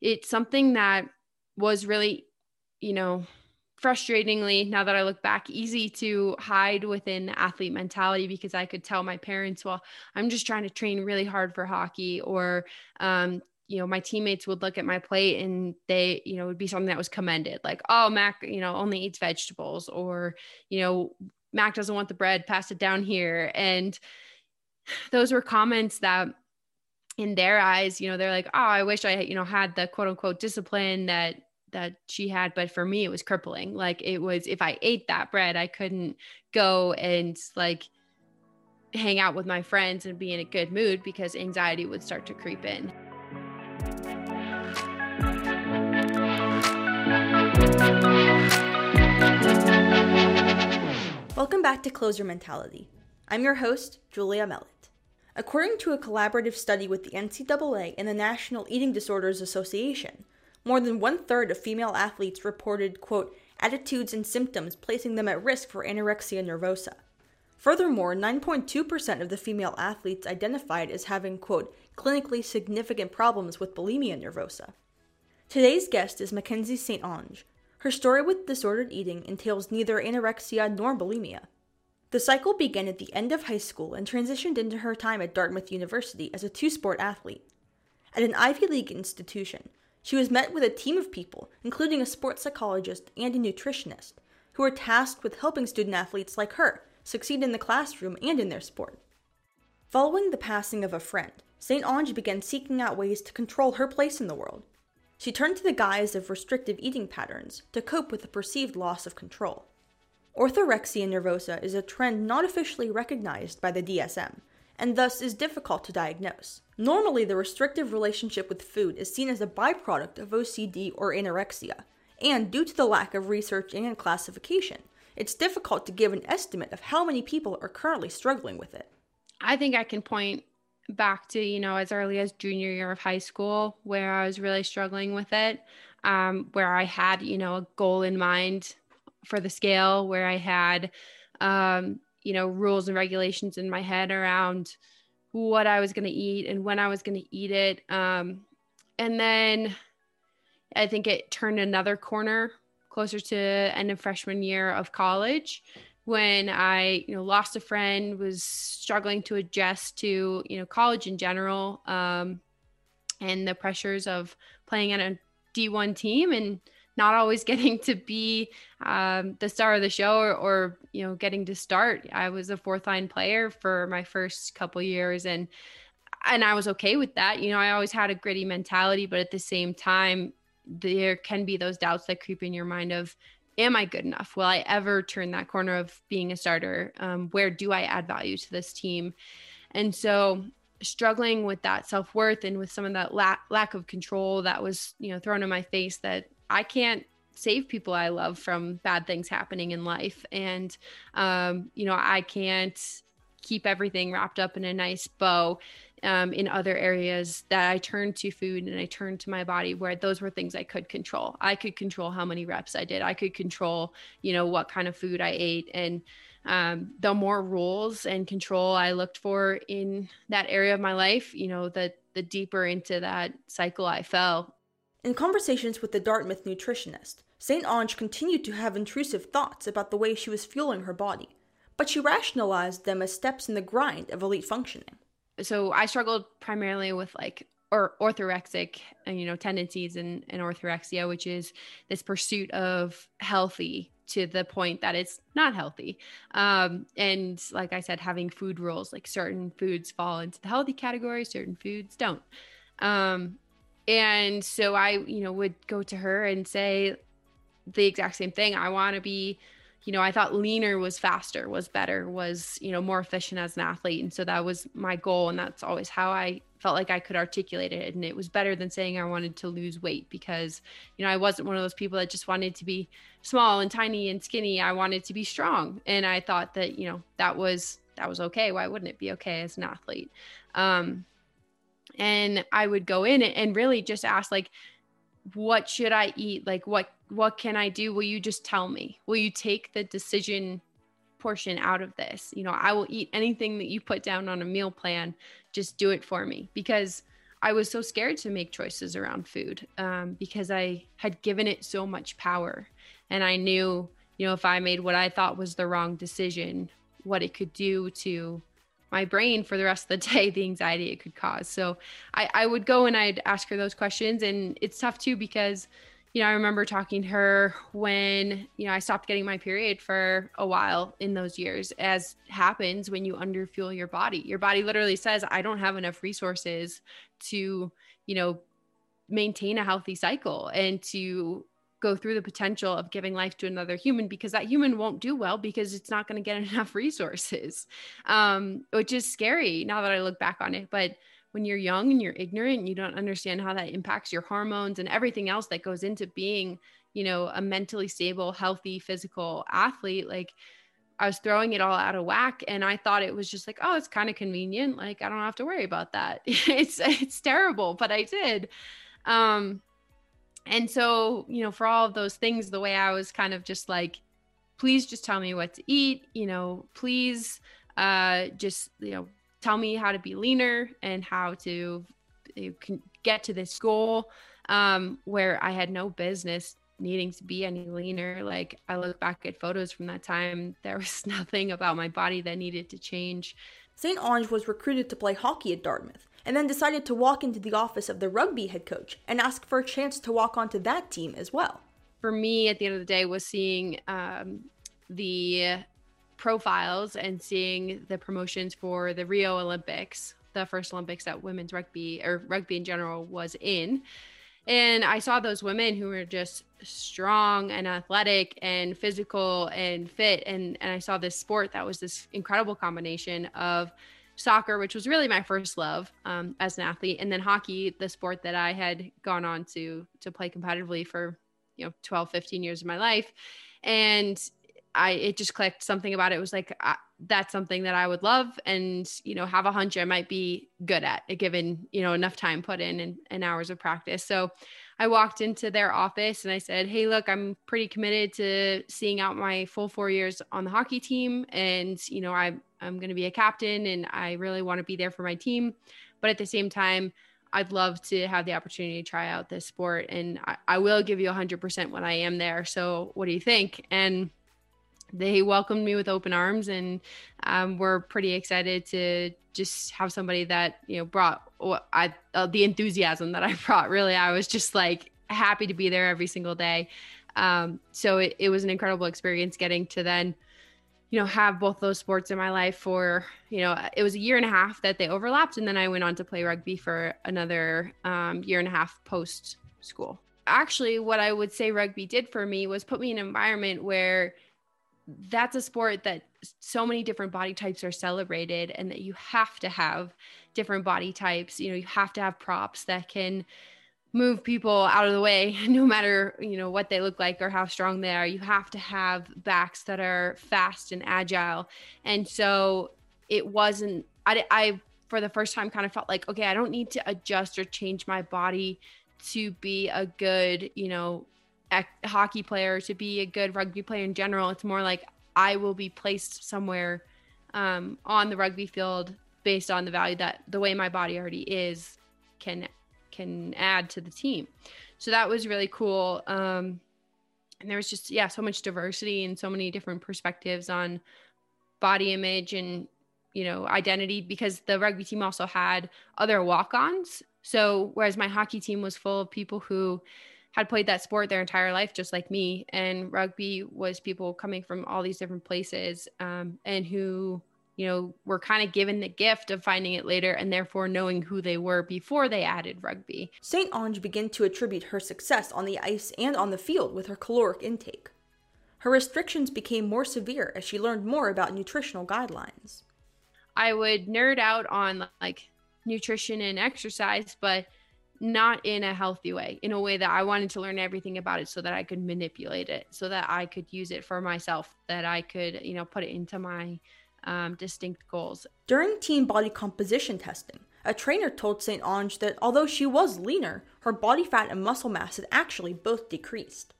it's something that was really, you know, frustratingly, now that I look back, easy to hide within athlete mentality because I could tell my parents, well, I'm just trying to train really hard for hockey, or, um, you know, my teammates would look at my plate and they, you know, would be something that was commended, like, oh, Mac, you know, only eats vegetables, or, you know, Mac doesn't want the bread, pass it down here. And those were comments that in their eyes, you know, they're like, oh, I wish I, you know, had the quote unquote discipline that that she had but for me it was crippling like it was if i ate that bread i couldn't go and like hang out with my friends and be in a good mood because anxiety would start to creep in Welcome back to Closer Mentality. I'm your host, Julia Mellett. According to a collaborative study with the NCAA and the National Eating Disorders Association, more than one third of female athletes reported, quote, attitudes and symptoms placing them at risk for anorexia nervosa. Furthermore, 9.2% of the female athletes identified as having, quote, clinically significant problems with bulimia nervosa. Today's guest is Mackenzie St. Onge. Her story with disordered eating entails neither anorexia nor bulimia. The cycle began at the end of high school and transitioned into her time at Dartmouth University as a two sport athlete. At an Ivy League institution, she was met with a team of people, including a sports psychologist and a nutritionist, who were tasked with helping student athletes like her succeed in the classroom and in their sport. Following the passing of a friend, St. Onge began seeking out ways to control her place in the world. She turned to the guise of restrictive eating patterns to cope with the perceived loss of control. Orthorexia nervosa is a trend not officially recognized by the DSM, and thus is difficult to diagnose. Normally, the restrictive relationship with food is seen as a byproduct of OCD or anorexia, and due to the lack of research and classification, it's difficult to give an estimate of how many people are currently struggling with it. I think I can point back to, you know, as early as junior year of high school where I was really struggling with it, um, where I had, you know, a goal in mind for the scale, where I had, um, you know, rules and regulations in my head around what I was going to eat and when I was going to eat it. Um, and then I think it turned another corner closer to end of freshman year of college when I, you know, lost a friend, was struggling to adjust to, you know, college in general, um, and the pressures of playing at a D1 team and not always getting to be um, the star of the show or, or, you know getting to start. I was a fourth line player for my first couple years and and i was okay with that. You know i always had a gritty mentality but at the same time there can be those doubts that creep in your mind of am i good enough? Will i ever turn that corner of being a starter? Um, where do i add value to this team? And so struggling with that self-worth and with some of that la- lack of control that was you know thrown in my face that I can't save people I love from bad things happening in life. And, um, you know, I can't keep everything wrapped up in a nice bow um, in other areas that I turned to food and I turned to my body where those were things I could control. I could control how many reps I did. I could control, you know, what kind of food I ate. And um, the more rules and control I looked for in that area of my life, you know, the the deeper into that cycle I fell in conversations with the Dartmouth nutritionist, St. Onge continued to have intrusive thoughts about the way she was fueling her body, but she rationalized them as steps in the grind of elite functioning. So I struggled primarily with like or orthorexic, uh, you know, tendencies and, and orthorexia, which is this pursuit of healthy to the point that it's not healthy. Um, and like I said, having food rules, like certain foods fall into the healthy category, certain foods don't. Um, and so I, you know, would go to her and say the exact same thing. I want to be, you know, I thought leaner was faster, was better, was, you know, more efficient as an athlete. And so that was my goal. And that's always how I felt like I could articulate it. And it was better than saying I wanted to lose weight because, you know, I wasn't one of those people that just wanted to be small and tiny and skinny. I wanted to be strong. And I thought that, you know, that was, that was okay. Why wouldn't it be okay as an athlete? Um, and I would go in and really just ask like what should I eat? Like what what can I do? Will you just tell me? Will you take the decision portion out of this? You know, I will eat anything that you put down on a meal plan. Just do it for me because I was so scared to make choices around food um, because I had given it so much power. And I knew, you know, if I made what I thought was the wrong decision, what it could do to my brain for the rest of the day, the anxiety it could cause. So I, I would go and I'd ask her those questions. And it's tough too because you know, I remember talking to her when, you know, I stopped getting my period for a while in those years, as happens when you underfuel your body. Your body literally says, I don't have enough resources to, you know, maintain a healthy cycle and to go through the potential of giving life to another human because that human won't do well because it's not going to get enough resources, um, which is scary now that I look back on it. But when you're young and you're ignorant and you don't understand how that impacts your hormones and everything else that goes into being you know a mentally stable healthy physical athlete like i was throwing it all out of whack and i thought it was just like oh it's kind of convenient like i don't have to worry about that it's it's terrible but i did um and so you know for all of those things the way i was kind of just like please just tell me what to eat you know please uh just you know tell me how to be leaner and how to you can get to this goal um, where I had no business needing to be any leaner. Like I look back at photos from that time, there was nothing about my body that needed to change. St. Onge was recruited to play hockey at Dartmouth and then decided to walk into the office of the rugby head coach and ask for a chance to walk onto that team as well. For me, at the end of the day, was seeing um, the profiles and seeing the promotions for the Rio Olympics, the first Olympics that women's rugby or rugby in general was in. And I saw those women who were just strong and athletic and physical and fit. And, and I saw this sport that was this incredible combination of soccer, which was really my first love um, as an athlete, and then hockey, the sport that I had gone on to to play competitively for you know 12, 15 years of my life. And I it just clicked something about it was like I, that's something that I would love and you know have a hunch I might be good at given you know enough time put in and, and hours of practice. So I walked into their office and I said, "Hey, look, I'm pretty committed to seeing out my full 4 years on the hockey team and you know I I'm going to be a captain and I really want to be there for my team, but at the same time I'd love to have the opportunity to try out this sport and I, I will give you 100% when I am there. So what do you think?" And they welcomed me with open arms and um, we're pretty excited to just have somebody that you know brought I uh, the enthusiasm that I brought. Really, I was just like happy to be there every single day. Um, so it, it was an incredible experience getting to then you know have both those sports in my life for you know it was a year and a half that they overlapped and then i went on to play rugby for another um, year and a half post school. Actually what i would say rugby did for me was put me in an environment where that's a sport that so many different body types are celebrated and that you have to have different body types. You know you have to have props that can move people out of the way no matter you know what they look like or how strong they are you have to have backs that are fast and agile and so it wasn't i, I for the first time kind of felt like okay i don't need to adjust or change my body to be a good you know hockey player, to be a good rugby player in general. It's more like I will be placed somewhere um, on the rugby field based on the value that the way my body already is can can add to the team. So that was really cool. Um, and there was just yeah, so much diversity and so many different perspectives on body image and you know identity because the rugby team also had other walk-ons. So whereas my hockey team was full of people who had played that sport their entire life, just like me. And rugby was people coming from all these different places um, and who, you know, were kind of given the gift of finding it later and therefore knowing who they were before they added rugby. St. Onge began to attribute her success on the ice and on the field with her caloric intake. Her restrictions became more severe as she learned more about nutritional guidelines. I would nerd out on like nutrition and exercise, but not in a healthy way, in a way that I wanted to learn everything about it so that I could manipulate it, so that I could use it for myself, that I could, you know, put it into my um, distinct goals. During team body composition testing, a trainer told St. Onge that although she was leaner, her body fat and muscle mass had actually both decreased.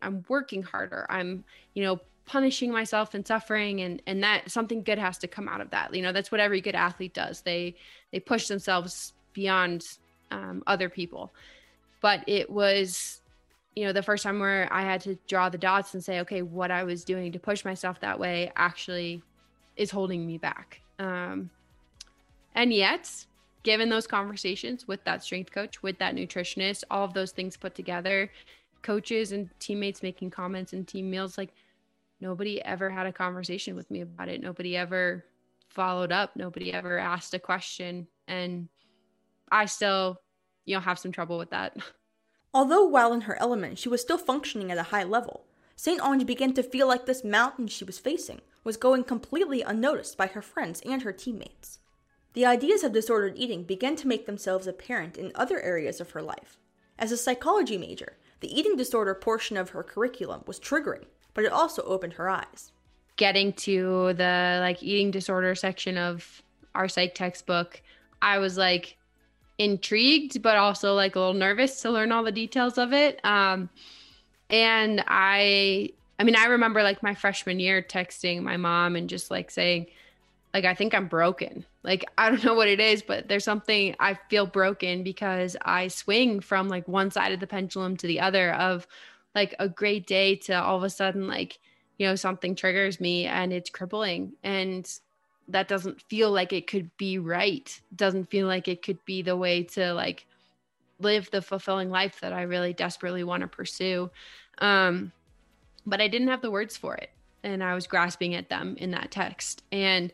I'm working harder. I'm, you know, punishing myself and suffering and and that something good has to come out of that. You know, that's what every good athlete does. They they push themselves beyond um, other people. But it was, you know, the first time where I had to draw the dots and say, okay, what I was doing to push myself that way actually is holding me back. Um, and yet, given those conversations with that strength coach, with that nutritionist, all of those things put together, coaches and teammates making comments and team meals, like nobody ever had a conversation with me about it. Nobody ever followed up. Nobody ever asked a question. And I still, you know, have some trouble with that. Although while in her element, she was still functioning at a high level, St. Onge began to feel like this mountain she was facing was going completely unnoticed by her friends and her teammates. The ideas of disordered eating began to make themselves apparent in other areas of her life. As a psychology major, the eating disorder portion of her curriculum was triggering, but it also opened her eyes getting to the like eating disorder section of our psych textbook, I was like intrigued, but also like a little nervous to learn all the details of it. Um, and I, I mean, I remember like my freshman year texting my mom and just like saying, like, I think I'm broken. Like, I don't know what it is, but there's something I feel broken because I swing from like one side of the pendulum to the other of like a great day to all of a sudden like you know something triggers me and it's crippling. And that doesn't feel like it could be right. Doesn't feel like it could be the way to like live the fulfilling life that i really desperately want to pursue. Um but i didn't have the words for it. And i was grasping at them in that text. And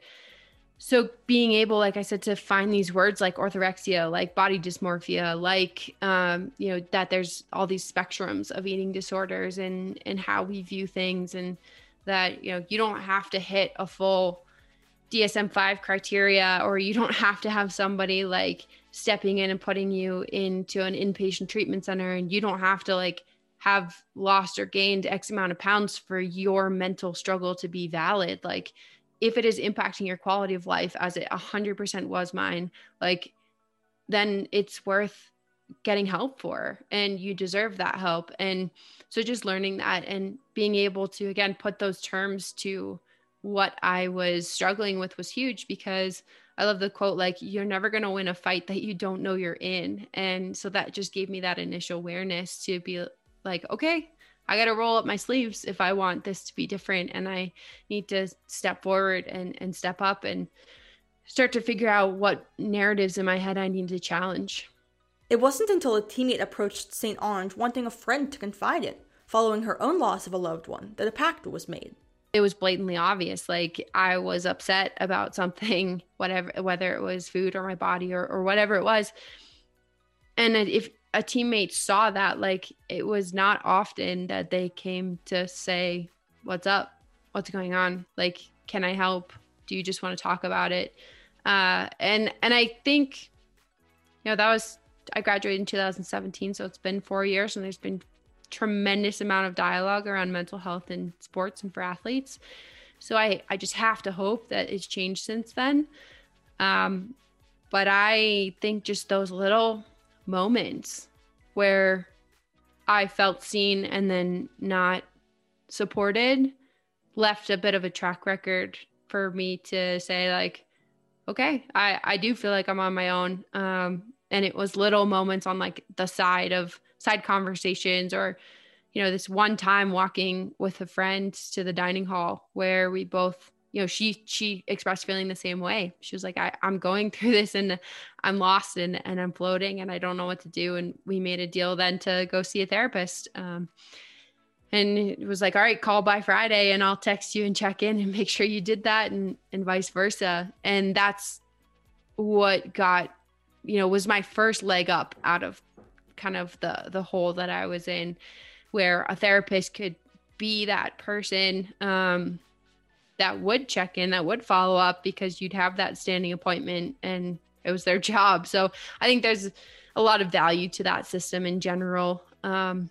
so being able like i said to find these words like orthorexia like body dysmorphia like um, you know that there's all these spectrums of eating disorders and and how we view things and that you know you don't have to hit a full dsm-5 criteria or you don't have to have somebody like stepping in and putting you into an inpatient treatment center and you don't have to like have lost or gained x amount of pounds for your mental struggle to be valid like if it is impacting your quality of life as it 100% was mine like then it's worth getting help for and you deserve that help. And so just learning that and being able to again put those terms to what i was struggling with was huge because i love the quote like you're never going to win a fight that you don't know you're in. And so that just gave me that initial awareness to be like okay I got to roll up my sleeves if I want this to be different. And I need to step forward and, and step up and start to figure out what narratives in my head I need to challenge. It wasn't until a teammate approached St. Onge wanting a friend to confide in, following her own loss of a loved one, that a pact was made. It was blatantly obvious. Like I was upset about something, whatever, whether it was food or my body or, or whatever it was. And if a teammate saw that like it was not often that they came to say what's up? What's going on? Like can i help? Do you just want to talk about it? Uh and and i think you know that was i graduated in 2017 so it's been four years and there's been tremendous amount of dialogue around mental health in sports and for athletes. So i i just have to hope that it's changed since then. Um but i think just those little moments where I felt seen and then not supported left a bit of a track record for me to say like okay i i do feel like i'm on my own. Um and it was little moments on like the side of side conversations or you know this one time walking with a friend to the dining hall where we both you know she she expressed feeling the same way. She was like I, i'm going through this and i'm lost and, and i'm floating and i don't know what to do. And we made a deal then to go see a therapist um, and it was like all right call by friday and i'll text you and check in and make sure you did that and and vice versa. And that's what got you know was my first leg up out of kind of the the hole that i was in where a therapist could be that person um that would check in, that would follow up because you'd have that standing appointment and it was their job. So I think there's a lot of value to that system in general. Um,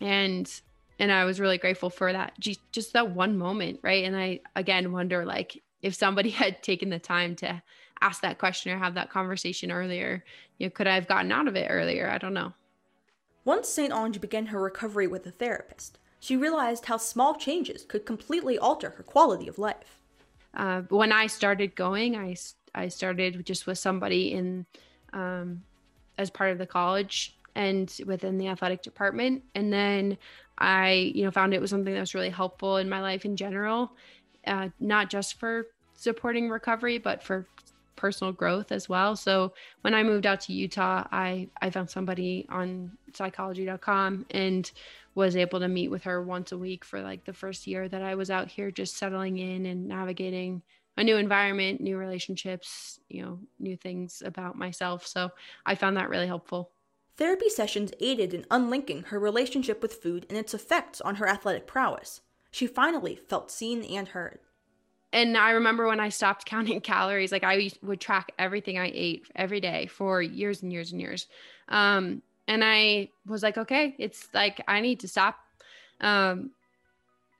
and and I was really grateful for that just that one moment, right? And I again wonder like if somebody had taken the time to ask that question or have that conversation earlier, you know, could I have gotten out of it earlier? I don't know. Once St. Onge began her recovery with a therapist, she realized how small changes could completely alter her quality of life. Uh, when I started going, I, I started just with somebody in um, as part of the college and within the athletic department. And then I, you know, found it was something that was really helpful in my life in general, uh, not just for supporting recovery, but for personal growth as well. So when I moved out to Utah, I I found somebody on psychology.com and was able to meet with her once a week for like the first year that I was out here just settling in and navigating a new environment, new relationships, you know, new things about myself. So I found that really helpful. Therapy sessions aided in unlinking her relationship with food and its effects on her athletic prowess. She finally felt seen and heard. And I remember when I stopped counting calories, like I would track everything I ate every day for years and years and years. Um, and I was like, okay, it's like I need to stop. Um,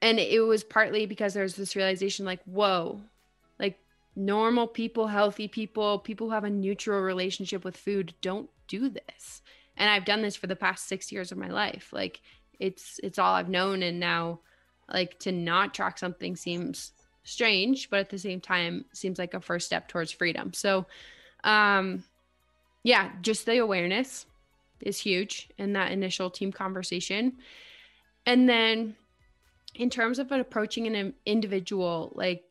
and it was partly because there was this realization like, whoa, like normal people, healthy people, people who have a neutral relationship with food don't do this. And I've done this for the past six years of my life. Like it's it's all I've known. And now like to not track something seems strange, but at the same time seems like a first step towards freedom. So um yeah, just the awareness is huge in that initial team conversation. And then in terms of approaching an individual, like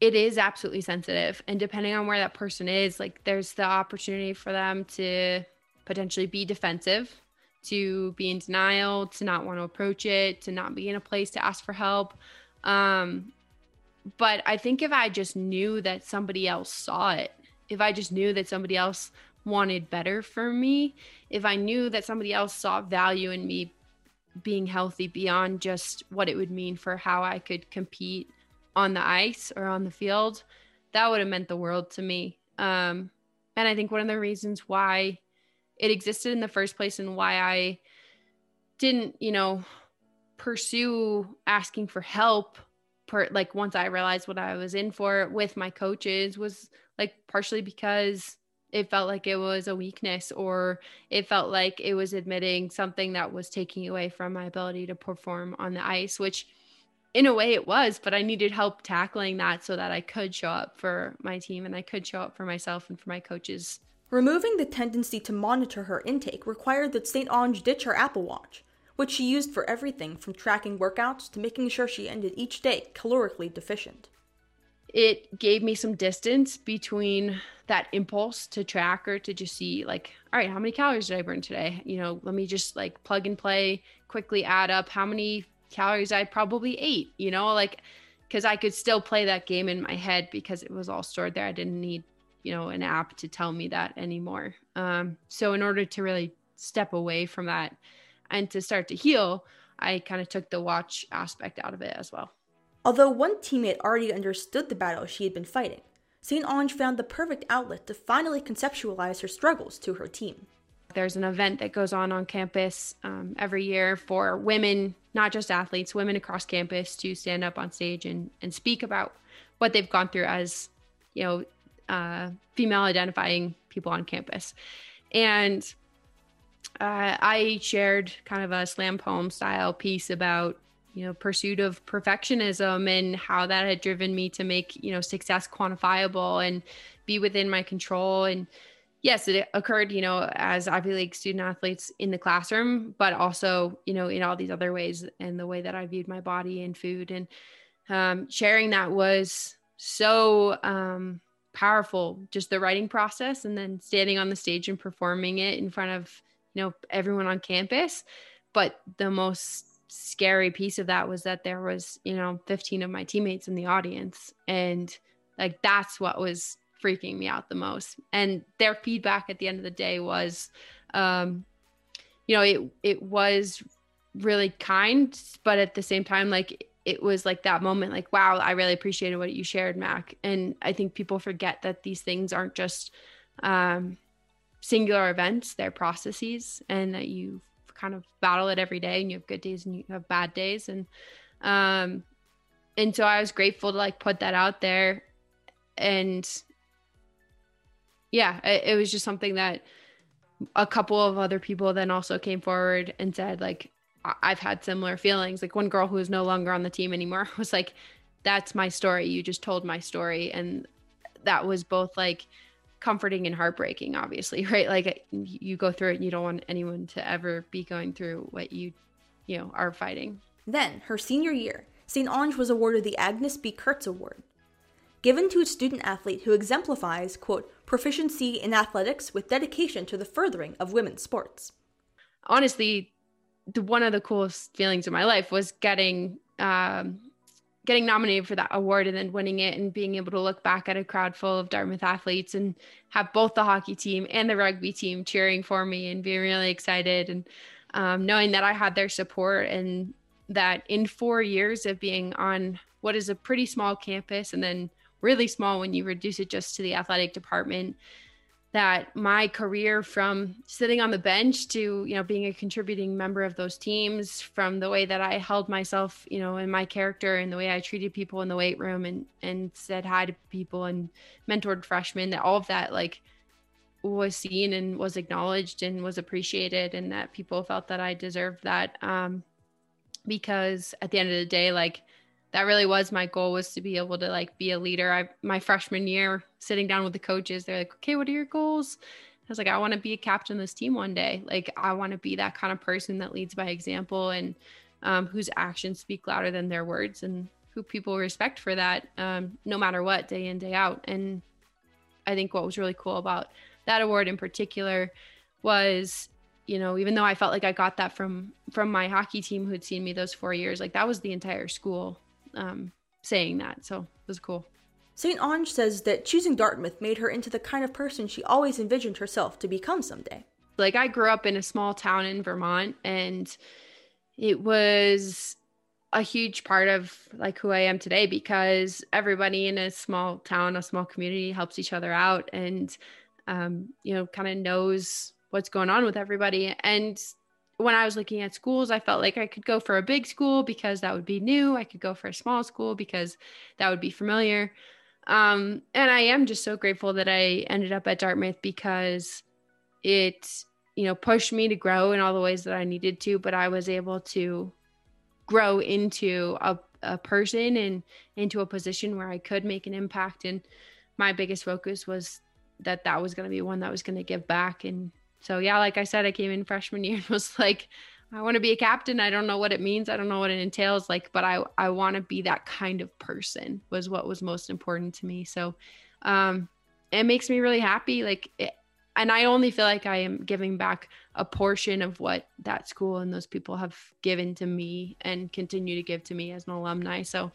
it is absolutely sensitive. And depending on where that person is, like there's the opportunity for them to potentially be defensive, to be in denial, to not want to approach it, to not be in a place to ask for help. Um, but I think if I just knew that somebody else saw it, if I just knew that somebody else wanted better for me, if I knew that somebody else saw value in me being healthy beyond just what it would mean for how I could compete on the ice or on the field, that would have meant the world to me. Um, and I think one of the reasons why it existed in the first place and why I didn't, you know, pursue asking for help per like once I realized what I was in for with my coaches was like partially because it felt like it was a weakness or it felt like it was admitting something that was taking away from my ability to perform on the ice which in a way it was but i needed help tackling that so that i could show up for my team and i could show up for myself and for my coaches. Removing the tendency to monitor her intake required that st onge ditch her apple watch which she used for everything from tracking workouts to making sure she ended each day calorically deficient it gave me some distance between that impulse to track or to just see like all right how many calories did i burn today? You know let me just like plug and play quickly add up how many calories i probably ate you know like because i could still play that game in my head because it was all stored there. I didn't need you know an app to tell me that anymore. Um, so in order to really step away from that and to start to heal i kind of took the watch aspect out of it as well Although one teammate already understood the battle she had been fighting, St. Onge found the perfect outlet to finally conceptualize her struggles to her team. There's an event that goes on on campus um, every year for women, not just athletes, women across campus to stand up on stage and, and speak about what they've gone through as, you know, uh, female identifying people on campus. And uh, I shared kind of a slam poem style piece about you know pursuit of perfectionism and how that had driven me to make you know success quantifiable and be within my control. And yes it occurred you know as ivy league student athletes in the classroom but also you know in all these other ways and the way that i viewed my body and food. And um, sharing that was so um, powerful just the writing process and then standing on the stage and performing it in front of you know everyone on campus. But the most scary piece of that was that there was you know 15 of my teammates in the audience. And like that's what was freaking me out the most. And their feedback at the end of the day was um you know it it was really kind but at the same time like it was like that moment like wow i really appreciated what you shared mac. And i think people forget that these things aren't just um singular events they're processes and that you kind of battle it every day and you have good days and you have bad days. And um and so I was grateful to like put that out there. And yeah it, it was just something that a couple of other people then also came forward and said like I've had similar feelings. Like one girl who is no longer on the team anymore was like that's my story. You just told my story. And that was both like comforting and heartbreaking, obviously, right? Like you go through it and you don't want anyone to ever be going through what you, you know, are fighting. Then, her senior year, St. Onge was awarded the Agnes B. Kurtz Award, given to a student athlete who exemplifies, quote, proficiency in athletics with dedication to the furthering of women's sports. Honestly, the, one of the coolest feelings of my life was getting um, getting nominated for that award and then winning it and being able to look back at a crowd full of Dartmouth athletes and have both the hockey team and the rugby team cheering for me and being really excited and um, knowing that I had their support and that in four years of being on what is a pretty small campus and then really small when you reduce it just to the athletic department that my career from sitting on the bench to you know being a contributing member of those teams from the way that i held myself you know in my character and the way i treated people in the weight room and and said hi to people and mentored freshmen that all of that like was seen and was acknowledged and was appreciated and that people felt that i deserved that um because at the end of the day like that really was my goal was to be able to like be a leader. I my freshman year sitting down with the coaches, they're like, "Okay, what are your goals?" I was like, "I want to be a captain of this team one day. Like I want to be that kind of person that leads by example and um, whose actions speak louder than their words and who people respect for that um, no matter what day in day out." And I think what was really cool about that award in particular was you know even though i felt like i got that from from my hockey team who'd seen me those four years like that was the entire school um, saying that. So it was cool. St. Onge says that choosing Dartmouth made her into the kind of person she always envisioned herself to become someday. Like, I grew up in a small town in Vermont, and it was a huge part of like who I am today because everybody in a small town, a small community helps each other out and um, you know, kind of knows what's going on with everybody. And when I was looking at schools, I felt like I could go for a big school because that would be new. I could go for a small school because that would be familiar. Um, and I am just so grateful that I ended up at Dartmouth because it, you know, pushed me to grow in all the ways that I needed to, but I was able to grow into a, a person and into a position where I could make an impact. And my biggest focus was that that was going to be one that was going to give back and so yeah, like I said, I came in freshman year and was like, I want to be a captain. I don't know what it means. I don't know what it entails. Like, but I I want to be that kind of person was what was most important to me. So, um, it makes me really happy. Like, it, and I only feel like I am giving back a portion of what that school and those people have given to me and continue to give to me as an alumni. So,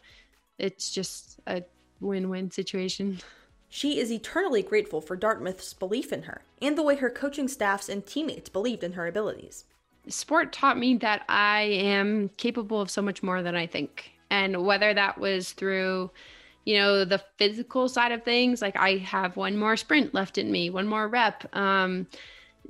it's just a win-win situation. She is eternally grateful for Dartmouth's belief in her and the way her coaching staffs and teammates believed in her abilities. Sport taught me that I am capable of so much more than I think. And whether that was through, you know, the physical side of things, like I have one more sprint left in me, one more rep, um,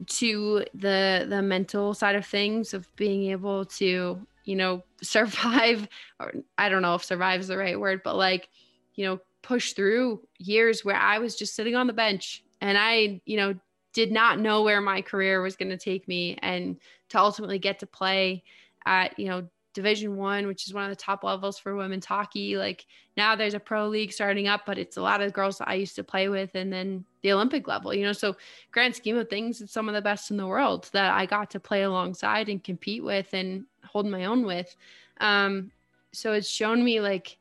to the the mental side of things of being able to, you know, survive or I don't know if survive is the right word, but like, you know, push through years where I was just sitting on the bench and I, you know, did not know where my career was going to take me and to ultimately get to play at, you know, division 1, which is one of the top levels for women's hockey. Like now there's a pro league starting up, but it's a lot of girls I used to play with and then the Olympic level, you know. So grand scheme of things, it's some of the best in the world that I got to play alongside and compete with and hold my own with. Um so it's shown me like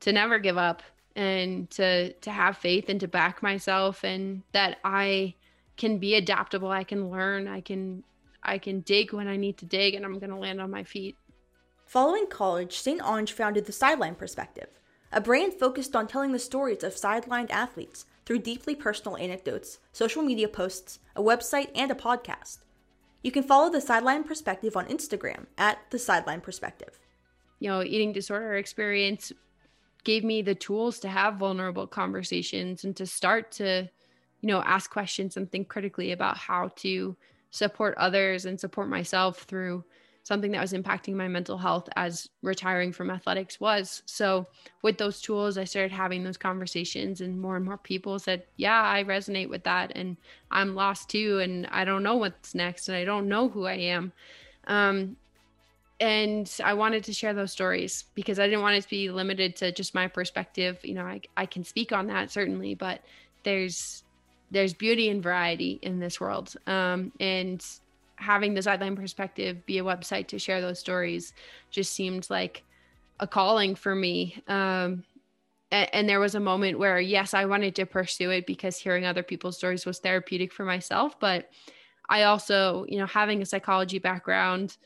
to never give up and to to have faith and to back myself and that I can be adaptable, I can learn, I can I can dig when I need to dig and I'm going to land on my feet. Following college, St. Onge founded the Sideline Perspective, a brand focused on telling the stories of sidelined athletes through deeply personal anecdotes, social media posts, a website, and a podcast. You can follow the Sideline Perspective on Instagram at the Sideline Perspective. You know, eating disorder experience gave me the tools to have vulnerable conversations and to start to you know ask questions and think critically about how to support others and support myself through something that was impacting my mental health as retiring from athletics was. So, with those tools, I started having those conversations, and more and more people said, Yeah, I resonate with that. And I'm lost too. And I don't know what's next. And I don't know who I am. Um, and I wanted to share those stories because I didn't want it to be limited to just my perspective. You know, I, I can speak on that certainly, but there's there's beauty and variety in this world. Um, and having the sideline perspective be a website to share those stories just seemed like a calling for me. Um, and, and there was a moment where, yes, I wanted to pursue it because hearing other people's stories was therapeutic for myself. But I also, you know, having a psychology background,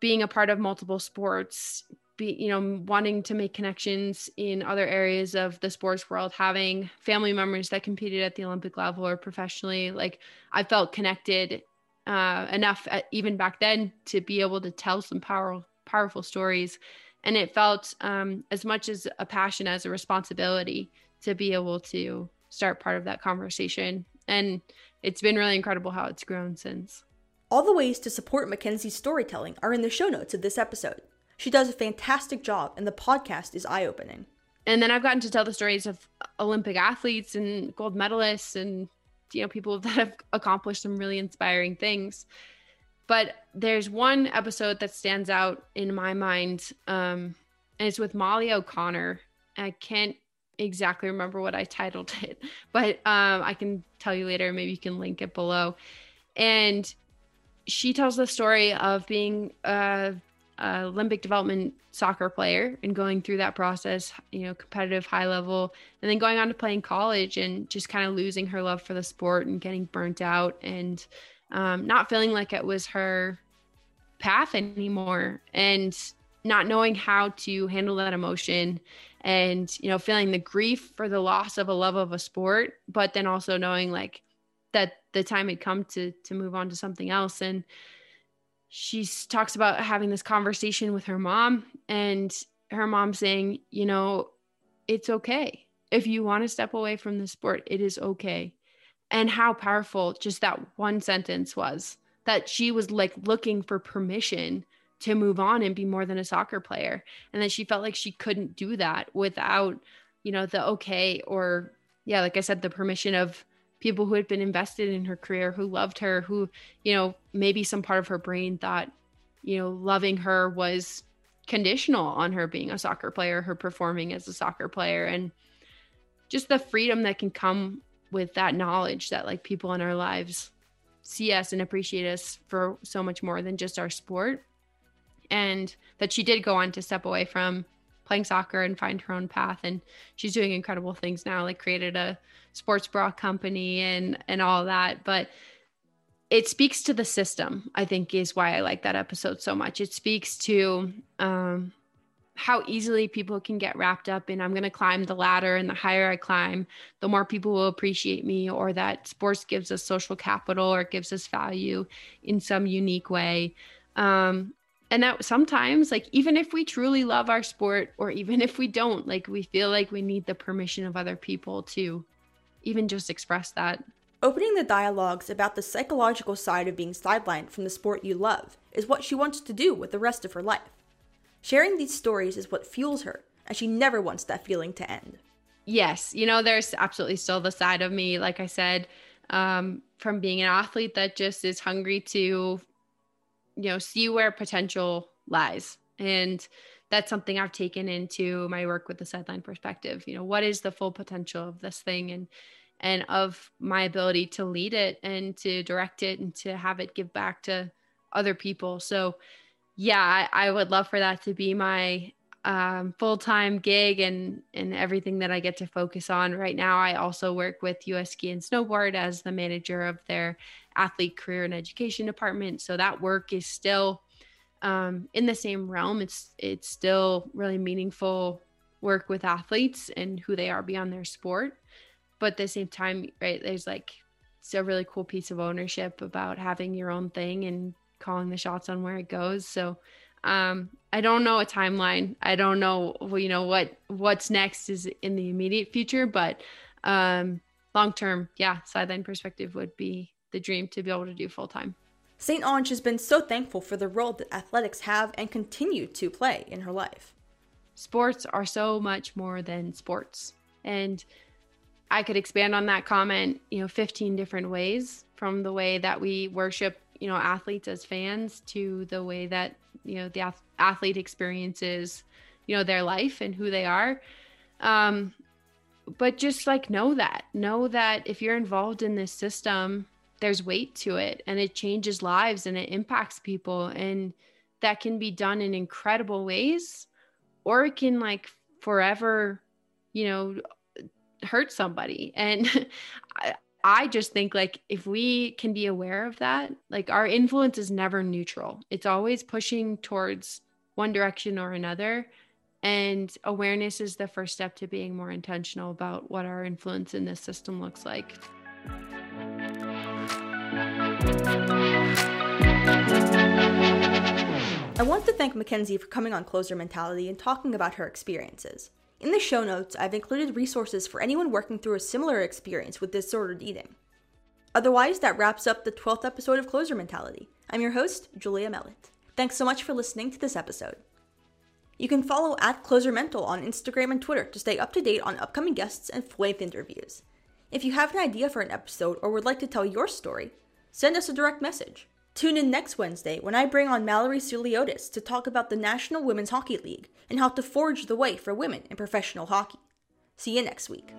being a part of multiple sports, be you know wanting to make connections in other areas of the sports world having family members that competed at the olympic level or professionally like i felt connected uh, enough at, even back then to be able to tell some powerful powerful stories. And it felt um, as much as a passion as a responsibility to be able to start part of that conversation. And it's been really incredible how it's grown since all the ways to support mackenzie's storytelling are in the show notes of this episode she does a fantastic job, and the podcast is eye opening. And then I've gotten to tell the stories of Olympic athletes and gold medalists and you know people that have accomplished some really inspiring things. But there's one episode that stands out in my mind, um, and it's with Molly O'Connor. I can't exactly remember what I titled it, but um, I can tell you later. Maybe you can link it below. And she tells the story of being a uh, Olympic development soccer player and going through that process, you know, competitive high level, and then going on to playing college and just kind of losing her love for the sport and getting burnt out and um, not feeling like it was her path anymore and not knowing how to handle that emotion and you know feeling the grief for the loss of a love of a sport but then also knowing like that the time had come to to move on to something else and she talks about having this conversation with her mom and her mom saying, you know, it's okay. If you want to step away from the sport, it is okay. And how powerful just that one sentence was that she was like looking for permission to move on and be more than a soccer player. And that she felt like she couldn't do that without, you know, the okay or, yeah, like I said, the permission of people who had been invested in her career, who loved her, who, you know, maybe some part of her brain thought, you know, loving her was conditional on her being a soccer player, her performing as a soccer player. And just the freedom that can come with that knowledge that like people in our lives see us and appreciate us for so much more than just our sport. And that she did go on to step away from playing soccer and find her own path. And she's doing incredible things now, like created a sports bra company and and all that. But it speaks to the system, I think is why I like that episode so much. It speaks to um how easily people can get wrapped up in I'm going to climb the ladder and the higher I climb, the more people will appreciate me or that sports gives us social capital or gives us value in some unique way. Um, and that sometimes like even if we truly love our sport or even if we don't like we feel like we need the permission of other people to even just express that. Opening the dialogues about the psychological side of being sidelined from the sport you love is what she wants to do with the rest of her life. Sharing these stories is what fuels her and she never wants that feeling to end. Yes you know there's absolutely still the side of me like i said um, from being an athlete that just is hungry to you know see where potential lies. And that's something i've taken into my work with the sideline perspective. You know what is the full potential of this thing and and of my ability to lead it and to direct it and to have it give back to other people. So yeah I, I would love for that to be my um, full-time gig and and everything that I get to focus on. Right now. I also work with US Ski and Snowboard as the manager of their athlete career and education department. So that work is still um, in the same realm. It's it's still really meaningful work with athletes and who they are beyond their sport. But at the same time, right, there's like it's a really cool piece of ownership about having your own thing and calling the shots on where it goes. So um, I don't know a timeline. I don't know, you know, what what's next is in the immediate future, but um, long term, yeah, sideline perspective would be the dream to be able to do full time. St. Onge has been so thankful for the role that athletics have and continue to play in her life. Sports are so much more than sports. And I could expand on that comment, you know, 15 different ways from the way that we worship, you know, athletes as fans to the way that you know the athlete experiences you know their life and who they are um but just like know that know that if you're involved in this system there's weight to it and it changes lives and it impacts people and that can be done in incredible ways or it can like forever you know hurt somebody. And I, just think like if we can be aware of that like our influence is never neutral. It's always pushing towards one direction or another. And awareness is the first step to being more intentional about what our influence in this system looks like I want to thank Mackenzie for coming on Closer Mentality and talking about her experiences. In the show notes, I've included resources for anyone working through a similar experience with disordered eating. Otherwise, that wraps up the 12th episode of Closer Mentality. I'm your host, Julia Mellett. Thanks so much for listening to this episode. You can follow at Closer Mental on Instagram and Twitter to stay up to date on upcoming guests and full interviews. If you have an idea for an episode or would like to tell your story, send us a direct message. Tune in next Wednesday when I bring on Mallory Souliotis to talk about the National Women's Hockey League and how to forge the way for women in professional hockey. See you next week.